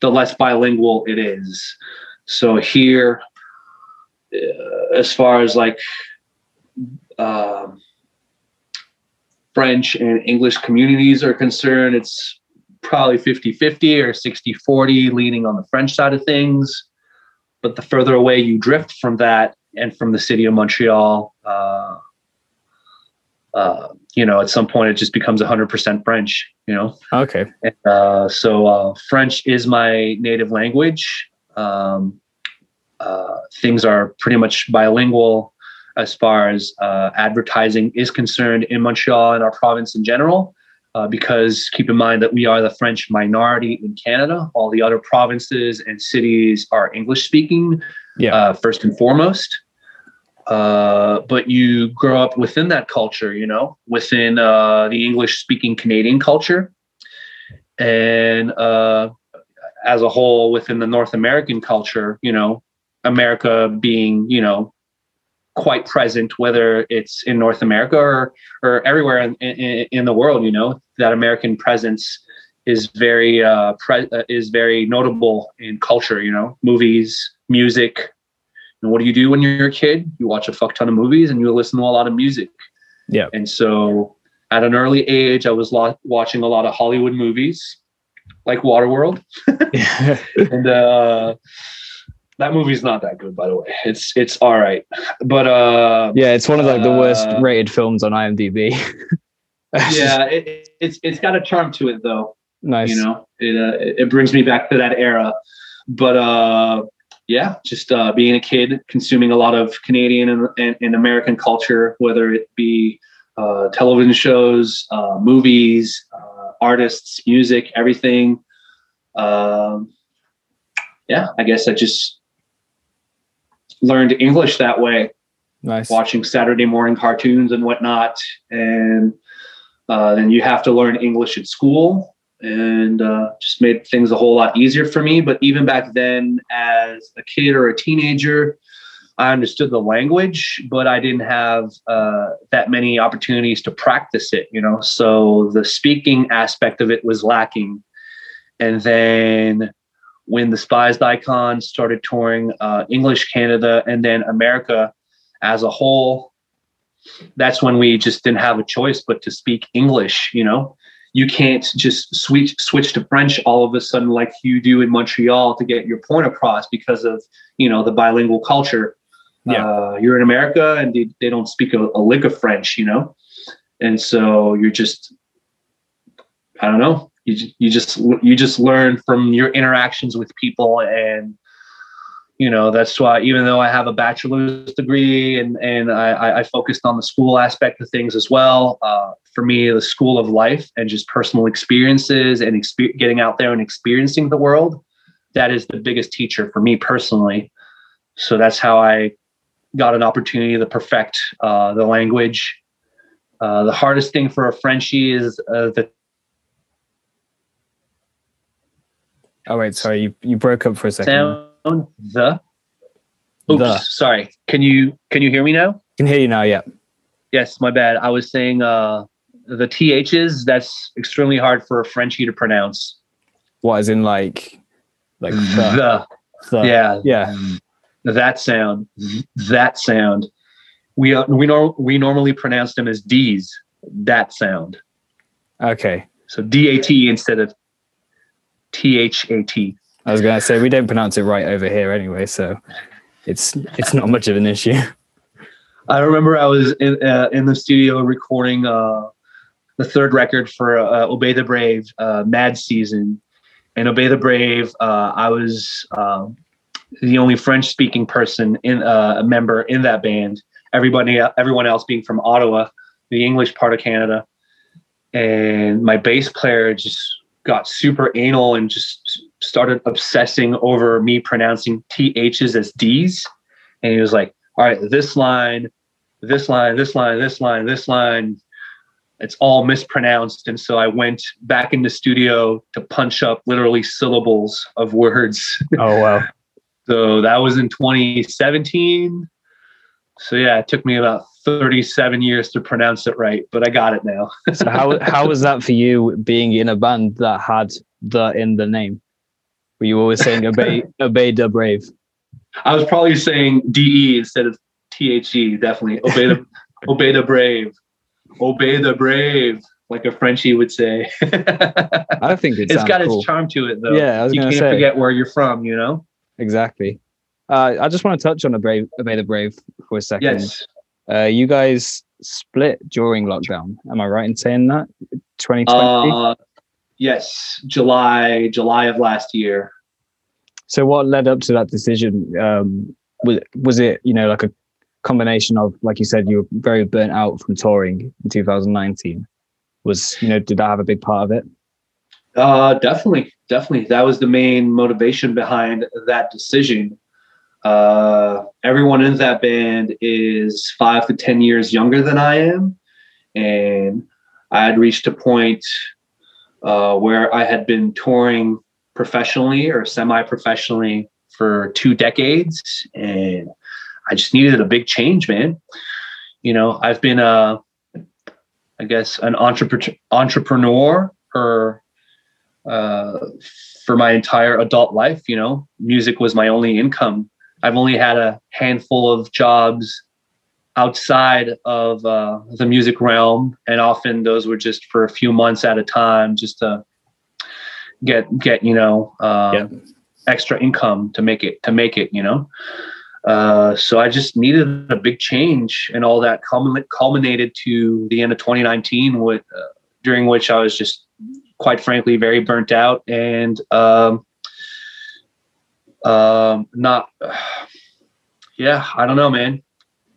the less bilingual it is. So here, uh, as far as like um, French and English communities are concerned, it's probably 50 50 or 60 40, leaning on the French side of things. But the further away you drift from that and from the city of Montreal, uh, uh, you know, at some point it just becomes 100% French, you know? Okay. Uh, so uh, French is my native language. Um, uh, things are pretty much bilingual as far as uh, advertising is concerned in Montreal and our province in general. Uh, because keep in mind that we are the French minority in Canada. All the other provinces and cities are English speaking, yeah. Uh, first and foremost. Uh, but you grow up within that culture, you know, within the English speaking Canadian culture. And as a whole, within the North American culture, you know, America being, you know, quite present, whether it's in North America or or everywhere in, in, in the world. You know that American presence is very uh, pre- uh, is very notable in culture. You know, movies, music. And what do you do when you're a kid? You watch a fuck ton of movies and you listen to a lot of music. Yeah. And so at an early age, I was lo- watching a lot of Hollywood movies, like Waterworld. and uh, that movie's not that good, by the way. It's it's all right, but uh, yeah, it's one of like the worst uh, rated films on IMDb. yeah, it, it's it's got a charm to it, though. nice. You know, it uh, it brings me back to that era. But uh, yeah, just uh, being a kid, consuming a lot of Canadian and, and, and American culture, whether it be uh, television shows, uh, movies, uh, artists, music, everything. Um, yeah, I guess I just learned English that way, nice. watching Saturday morning cartoons and whatnot. And uh, then you have to learn English at school and uh, just made things a whole lot easier for me. But even back then, as a kid or a teenager, I understood the language, but I didn't have uh, that many opportunities to practice it, you know. So the speaking aspect of it was lacking. And then when the Despised Icon started touring uh, English Canada and then America as a whole, that's when we just didn't have a choice but to speak English, you know you can't just switch switch to French all of a sudden like you do in Montreal to get your point across because of you know the bilingual culture. Yeah. Uh, you're in America and they, they don't speak a, a lick of French, you know, and so you're just I don't know. You you just you just learn from your interactions with people and you know that's why even though i have a bachelor's degree and and i i focused on the school aspect of things as well uh, for me the school of life and just personal experiences and exper- getting out there and experiencing the world that is the biggest teacher for me personally. So that's how i got an opportunity to perfect uh, the language. Uh, the hardest thing for a frenchie is uh, the oh wait sorry you, you broke up for a second. Sound the? Oops The. sorry. Can you can you hear me now? Can hear you now yeah. Yes my bad. I was saying uh the ths that's extremely hard for a frenchie to pronounce. What is in like like the, the? The- yeah. Yeah. That sound that sound. We uh, we know we normally pronounce them as d's that sound. Okay. So dat instead of t-h-a-t i was gonna say we don't pronounce it right over here anyway so it's it's not much of an issue I remember I was in uh, in the studio recording uh, the third record for uh, Obey the Brave, uh, Mad Season, and Obey the Brave. Uh, I was um, the only French speaking person in uh, a member in that band. Everybody, everyone else being from Ottawa, the English part of Canada, and my bass player just got super anal and just started obsessing over me pronouncing ths as d's, and he was like, "All right, this line." this line, this line, this line, this line. It's all mispronounced. And so I went back in the studio to punch up literally syllables of words. oh wow So that was in 2017. So yeah, it took me about 37 years to pronounce it right, but I got it now. so how how was that for you being in a band that had the in the name were you always saying obey obey the brave I was probably saying DE instead of THE, definitely. Obey the obey the brave. Obey the brave, like a Frenchie would say. i don't think it it's got cool. its charm to it though. Yeah, you can't say. forget where you're from, you know? exactly uh, i just want to touch on a brave obey the brave for a second. Yes. uh, you guys split during lockdown. Am i right in saying that? 2020 Uh, yes, July, July of last year. so what led up to that decision? Um, was, was it you know like a combination of like you said you were very burnt out from touring in 2019 was you know did that have a big part of it? Uh, definitely, definitely. That was the main motivation behind that decision. Uh, everyone in that band is five to 10 years younger than I am. And I had reached a point uh, where I had been touring professionally or semi professionally for two decades. And I just needed a big change, man. You know, I've been a, I guess, an entrepreneur entrepreneur for uh, for my entire adult life. You know, music was my only income. I've only had a handful of jobs outside of uh, the music realm, and often those were just for a few months at a time, just to get get you know uh, extra income to make it to make it. You know, uh, so I just needed a big change, and all that culminated to the end of 2019, with uh, during which I was just quite frankly very burnt out and um, um, not. yeah, I don't know, man.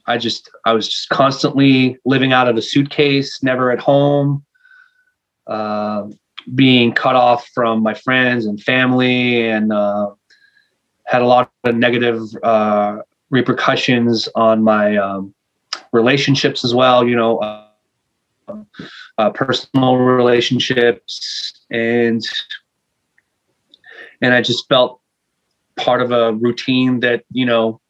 I just I was just constantly living out of a suitcase, never at home, uh, being cut off from my friends and family, and uh, had a lot of negative uh, repercussions on my um, relationships as well. You know, uh, uh, personal relationships, and and I just felt part of a routine that you know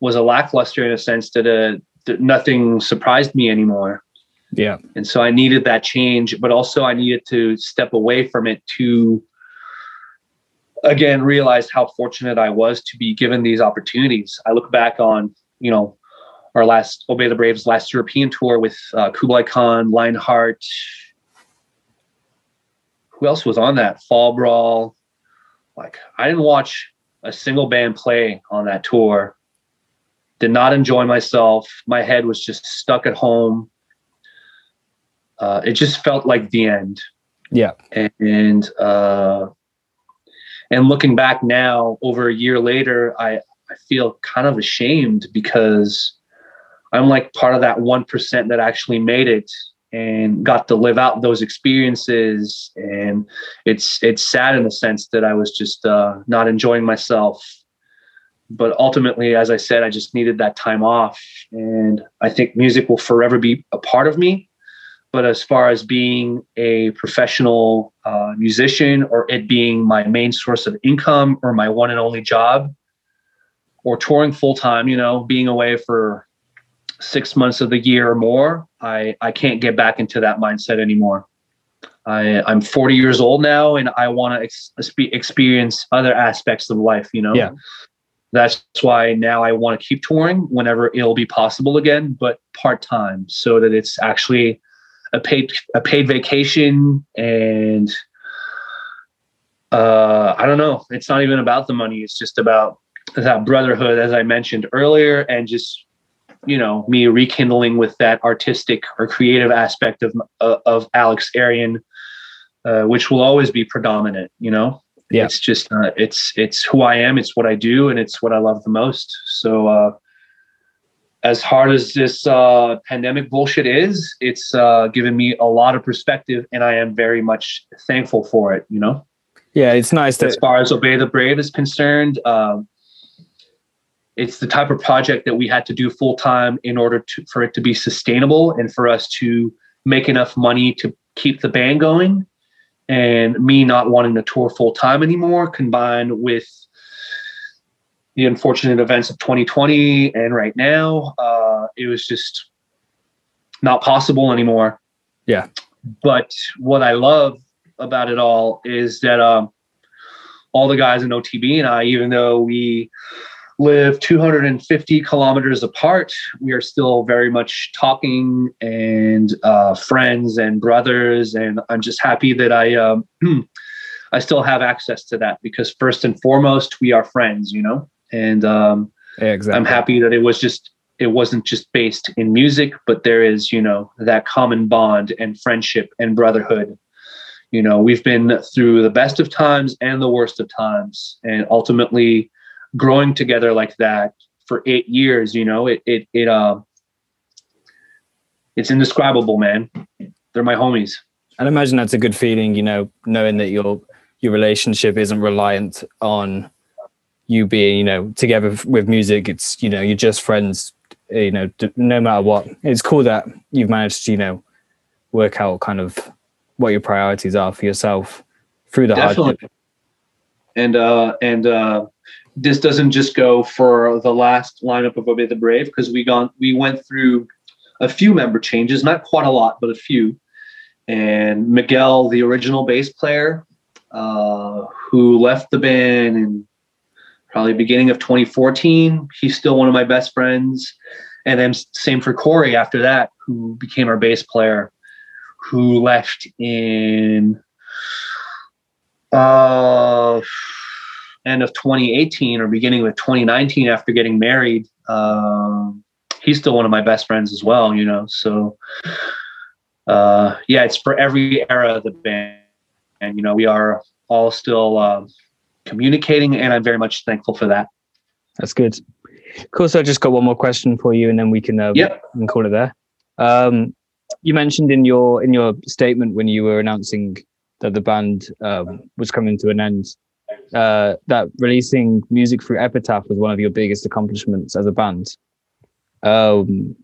was a lackluster in a sense that, uh, that nothing surprised me anymore. Yeah. And so I needed that change, but also I needed to step away from it to again realize how fortunate I was to be given these opportunities. I look back on, you know, our last Obey the Braves last European tour with uh, Kublai Khan, Lionheart. Who else was on that? Fall Brawl. Like I didn't watch a single band play on that tour did not enjoy myself. My head was just stuck at home. Uh, it just felt like the end. Yeah. And uh, and looking back now, over a year later, I I feel kind of ashamed because I'm like part of that one percent that actually made it and got to live out those experiences. And it's it's sad in the sense that I was just uh, not enjoying myself but ultimately, as I said, I just needed that time off. And I think music will forever be a part of me. But as far as being a professional uh, musician or it being my main source of income or my one and only job or touring full time, you know, being away for six months of the year or more, I, I can't get back into that mindset anymore. I, I'm 40 years old now and I want to ex- experience other aspects of life, you know? Yeah that's why now I want to keep touring whenever it'll be possible again, but part time, so that it's actually a paid a paid vacation and uh, I don't know. It's not even about the money. It's just about that brotherhood, as I mentioned earlier, and just you know me rekindling with that artistic or creative aspect of uh, of Alex Erian, uh, which will always be predominant. You know, yeah. it's just uh, it's it's who I am. It's what I do, and it's what I love the most. So uh, as hard as this uh, pandemic bullshit is, it's uh, given me a lot of perspective, and I am very much thankful for it. You know. Yeah, it's nice. As far as Obey the Brave is concerned, um, it's the type of project that we had to do full time in order to for it to be sustainable and for us to make enough money to keep the band going and me not wanting to tour full time anymore, combined with the unfortunate events of 2020 and right now, uh, it was just not possible anymore. Yeah. But what I love about it all is that um, all the guys in OTB and I, even though we live 250 kilometers apart, we are still very much talking and uh, friends and brothers. And I'm just happy that I um, I still have access to that because first and foremost, we are friends, you know. And um, yeah, exactly. I'm happy that it was just it wasn't just based in music, but there is you know that common bond and friendship and brotherhood. You know, we've been through the best of times and the worst of times, and ultimately growing together like that for eight years, you know, it it it uh it's indescribable, man. They're my homies. I'd imagine that's a good feeling, you know, knowing that your your relationship isn't reliant on you being, you know, together with music. It's, you know, you're just friends, you know, no matter what. It's cool that you've managed to, you know, work out kind of what your priorities are for yourself through the Definitely. hardship. And uh and uh this doesn't just go for the last lineup of Obey the Brave because we gone we went through a few member changes, not quite a lot, but a few. And Miguel, the original bass player, uh, who left the band in probably beginning of 2014, he's still one of my best friends. And then same for Corey after that, who became our bass player, who left in uh, end of 2018 or beginning of 2019 after getting married. Um, he's still one of my best friends as well, you know. So uh, yeah, it's for every era of the band, and you know we are all still uh, communicating, and I'm very much thankful for that. That's good. Cool. So I just got one more question for you, and then we can uh, yep. we can call it there. Um, you mentioned in your in your statement when you were announcing that the band um, was coming to an end uh, that releasing music through Epitaph was one of your biggest accomplishments as a band. Um,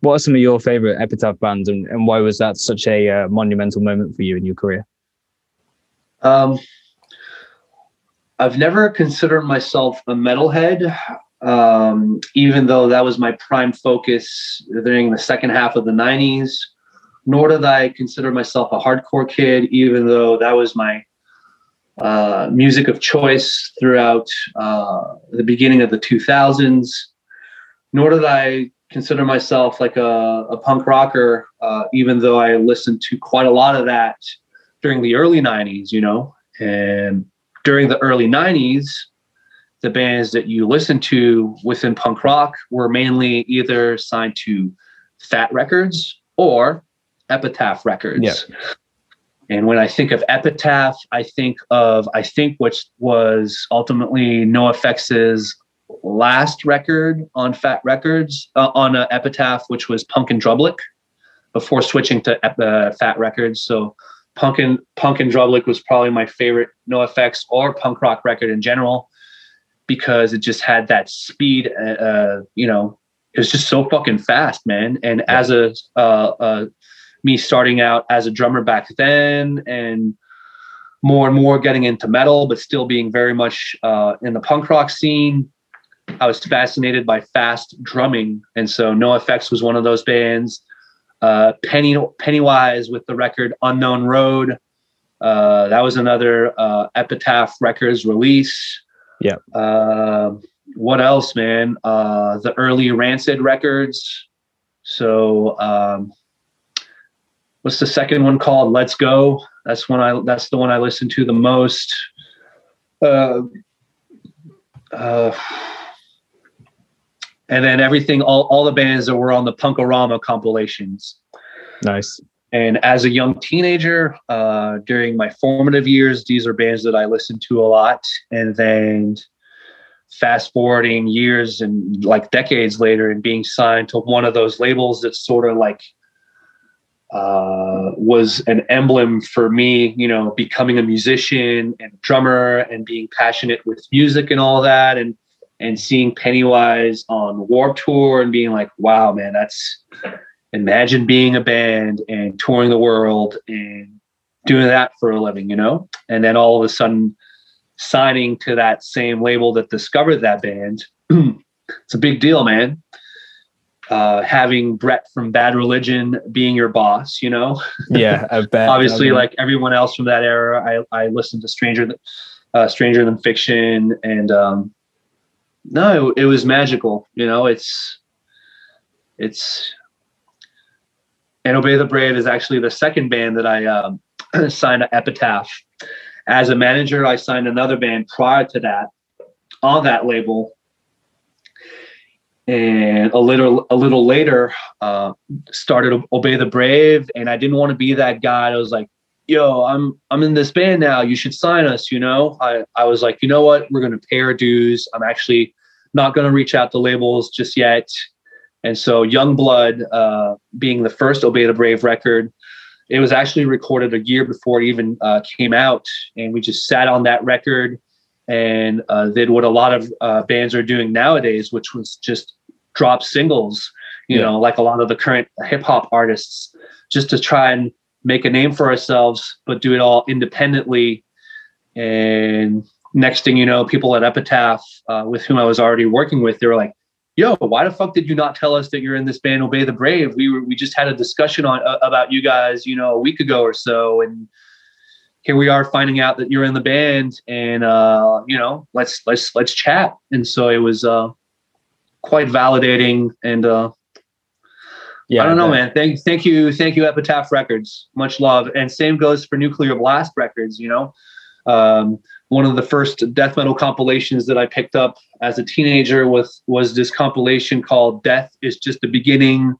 what are some of your favorite Epitaph bands, and, and why was that such a uh, monumental moment for you in your career? Um, I've never considered myself a metalhead, um, even though that was my prime focus during the second half of the 90s. Nor did I consider myself a hardcore kid, even though that was my uh, music of choice throughout uh, the beginning of the 2000s. Nor did I consider myself like a, a punk rocker, uh, even though I listened to quite a lot of that during the early 90s, you know. And during the early 90s, the bands that you listened to within punk rock were mainly either signed to Fat Wreck Chords or Epitaph Records. Yeah. And when I think of Epitaph, I think of I think which was ultimately No NOFX's last record on Fat Wreck Chords uh, on uh, Epitaph, which was Punk in Drublic, before switching to uh, Fat Wreck Chords. So Punk in Punk in Drublic was probably my favorite NOFX or punk rock record in general because it just had that speed. Uh, uh you know, it was just so fucking fast, man. And as a, uh, a me starting out as a drummer back then and more and more getting into metal, but still being very much uh, in the punk rock scene. I was fascinated by fast drumming, and so NOFX was one of those bands. Uh, Penny Pennywise with the record Unknown Road. Uh, that was another uh, Epitaph Records release. Yeah. Uh, what else, man? Uh, the early Rancid records. So um, what's the second one called? Let's Go. That's one I that's the one I listen to the most. Uh, uh, and then everything, all, all the bands that were on the Punk-O-Rama compilations. Nice. And as a young teenager, uh, during my formative years, these are bands that I listened to a lot. And then fast forwarding years and like decades later and being signed to one of those labels that's sort of like uh, was an emblem for me, you know, becoming a musician and drummer and being passionate with music and all that, and and seeing Pennywise on Warped Tour and being like, wow, man, that's imagine being a band and touring the world and doing that for a living, you know, and then all of a sudden signing to that same label that discovered that band. it's a big deal, man uh, having Brett from Bad Religion being your boss, you know? Yeah, I bet. Obviously, like everyone else from that era, I, I listened to Stranger Than, uh, Stranger Than Fiction, and um, no, it, it was magical. You know, it's it's and Obey the Brave is actually the second band that I um, signed to Epitaph. As a manager, I signed another band prior to that on that label and a little a little later uh, started obey the brave and i didn't want to be that guy i was like yo i'm i'm in this band now you should sign us you know? I i was like you know what? We're going to pay our dues. I'm actually not going to reach out to labels just yet. And so young blood uh, being the first obey the brave record it was actually recorded a year before it even uh, came out and we just sat on that record and uh, did what a lot of uh, bands are doing nowadays, which was just drop singles, you yeah. know, like a lot of the current hip hop artists, just to try and make a name for ourselves, but do it all independently. And next thing you know, people at Epitaph, uh, with whom I was already working with, they were like, "Yo, why the fuck did you not tell us that you're in this band, Obey the Brave? We were we just had a discussion on uh, about you guys, you know, a week ago or so, and here we are finding out that you're in the band, and uh, you know, let's let's let's chat." And so it was uh, quite validating, and uh, yeah, I don't know, man. Thank thank you, thank you, Epitaph Records. Much love, and same goes for Nuclear Blast Records. You know. Um, one of the first death metal compilations that I picked up as a teenager was was this compilation called "Death Is Just the Beginning,"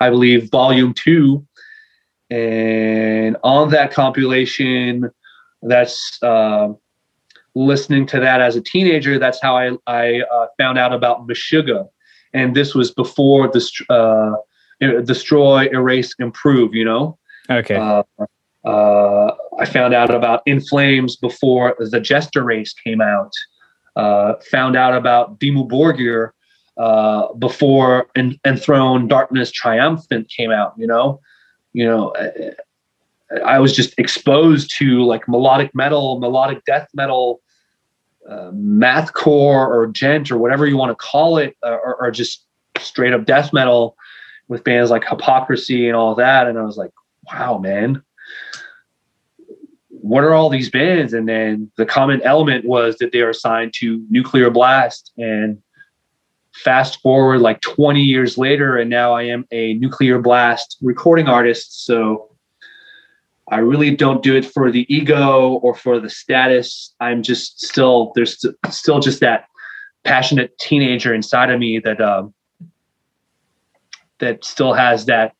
I believe, Volume Two. And on that compilation, that's uh, listening to that as a teenager. That's how I I uh, found out about Meshuggah, and this was before the uh, destroy, erase, improve. You know. Okay. Uh, uh, I found out about In Flames before the Jester race came out. Uh, found out about Dimmu Borgir uh, before en- Enthroned Darkness Triumphant came out. You know, you know, I, I, was just exposed to like melodic metal, melodic death metal, uh, mathcore or djent or whatever you want to call it, uh, or, or just straight up death metal with bands like Hypocrisy and all that. And I was like, wow, man what are all these bands? And then the common element was that they are assigned to Nuclear Blast. And fast forward like 20 years later, and now I am a Nuclear Blast recording artist. So I really don't do it for the ego or for the status. I'm just still, there's still just that passionate teenager inside of me that, um, that still has that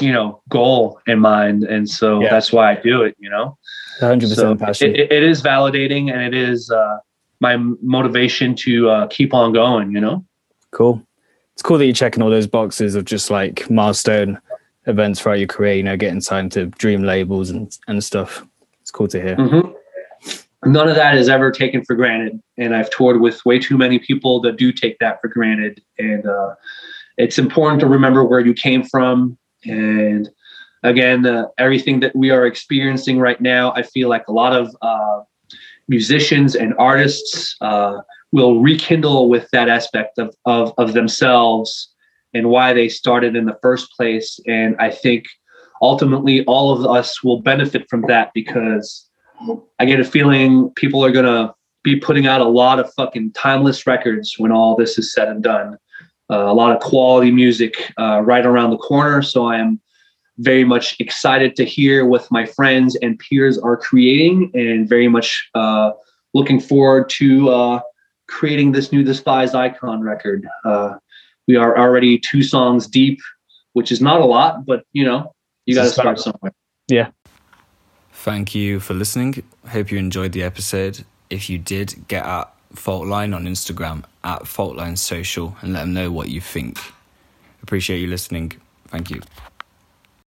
you know goal in mind and so yeah. that's why i do it you know 100% so passion it, it is validating and it is uh, my motivation to uh, keep on going you know cool. It's cool that you're checking all those boxes of just like milestone events throughout your career you know getting signed to dream labels and, and stuff. It's cool to hear. Mm-hmm. none of that is ever taken for granted and i've toured with way too many people that do take that for granted and uh, it's important to remember where you came from and again, uh, everything that we are experiencing right now, I feel like a lot of uh, musicians and artists uh, will rekindle with that aspect of, of, of themselves and why they started in the first place. And I think ultimately all of us will benefit from that because I get a feeling people are going to be putting out a lot of fucking timeless records when all this is said and done uh, a lot of quality music uh, right around the corner. So I am very much excited to hear what my friends and peers are creating, and very much uh, looking forward to uh, creating this new Despised Icon record. Uh, we are already two songs deep, which is not a lot, but you know, you got to start somewhere. Yeah. Thank you for listening. Hope you enjoyed the episode. If you did, get at Faultline on Instagram at Faultline Social and let them know what you think. Appreciate you listening. Thank you.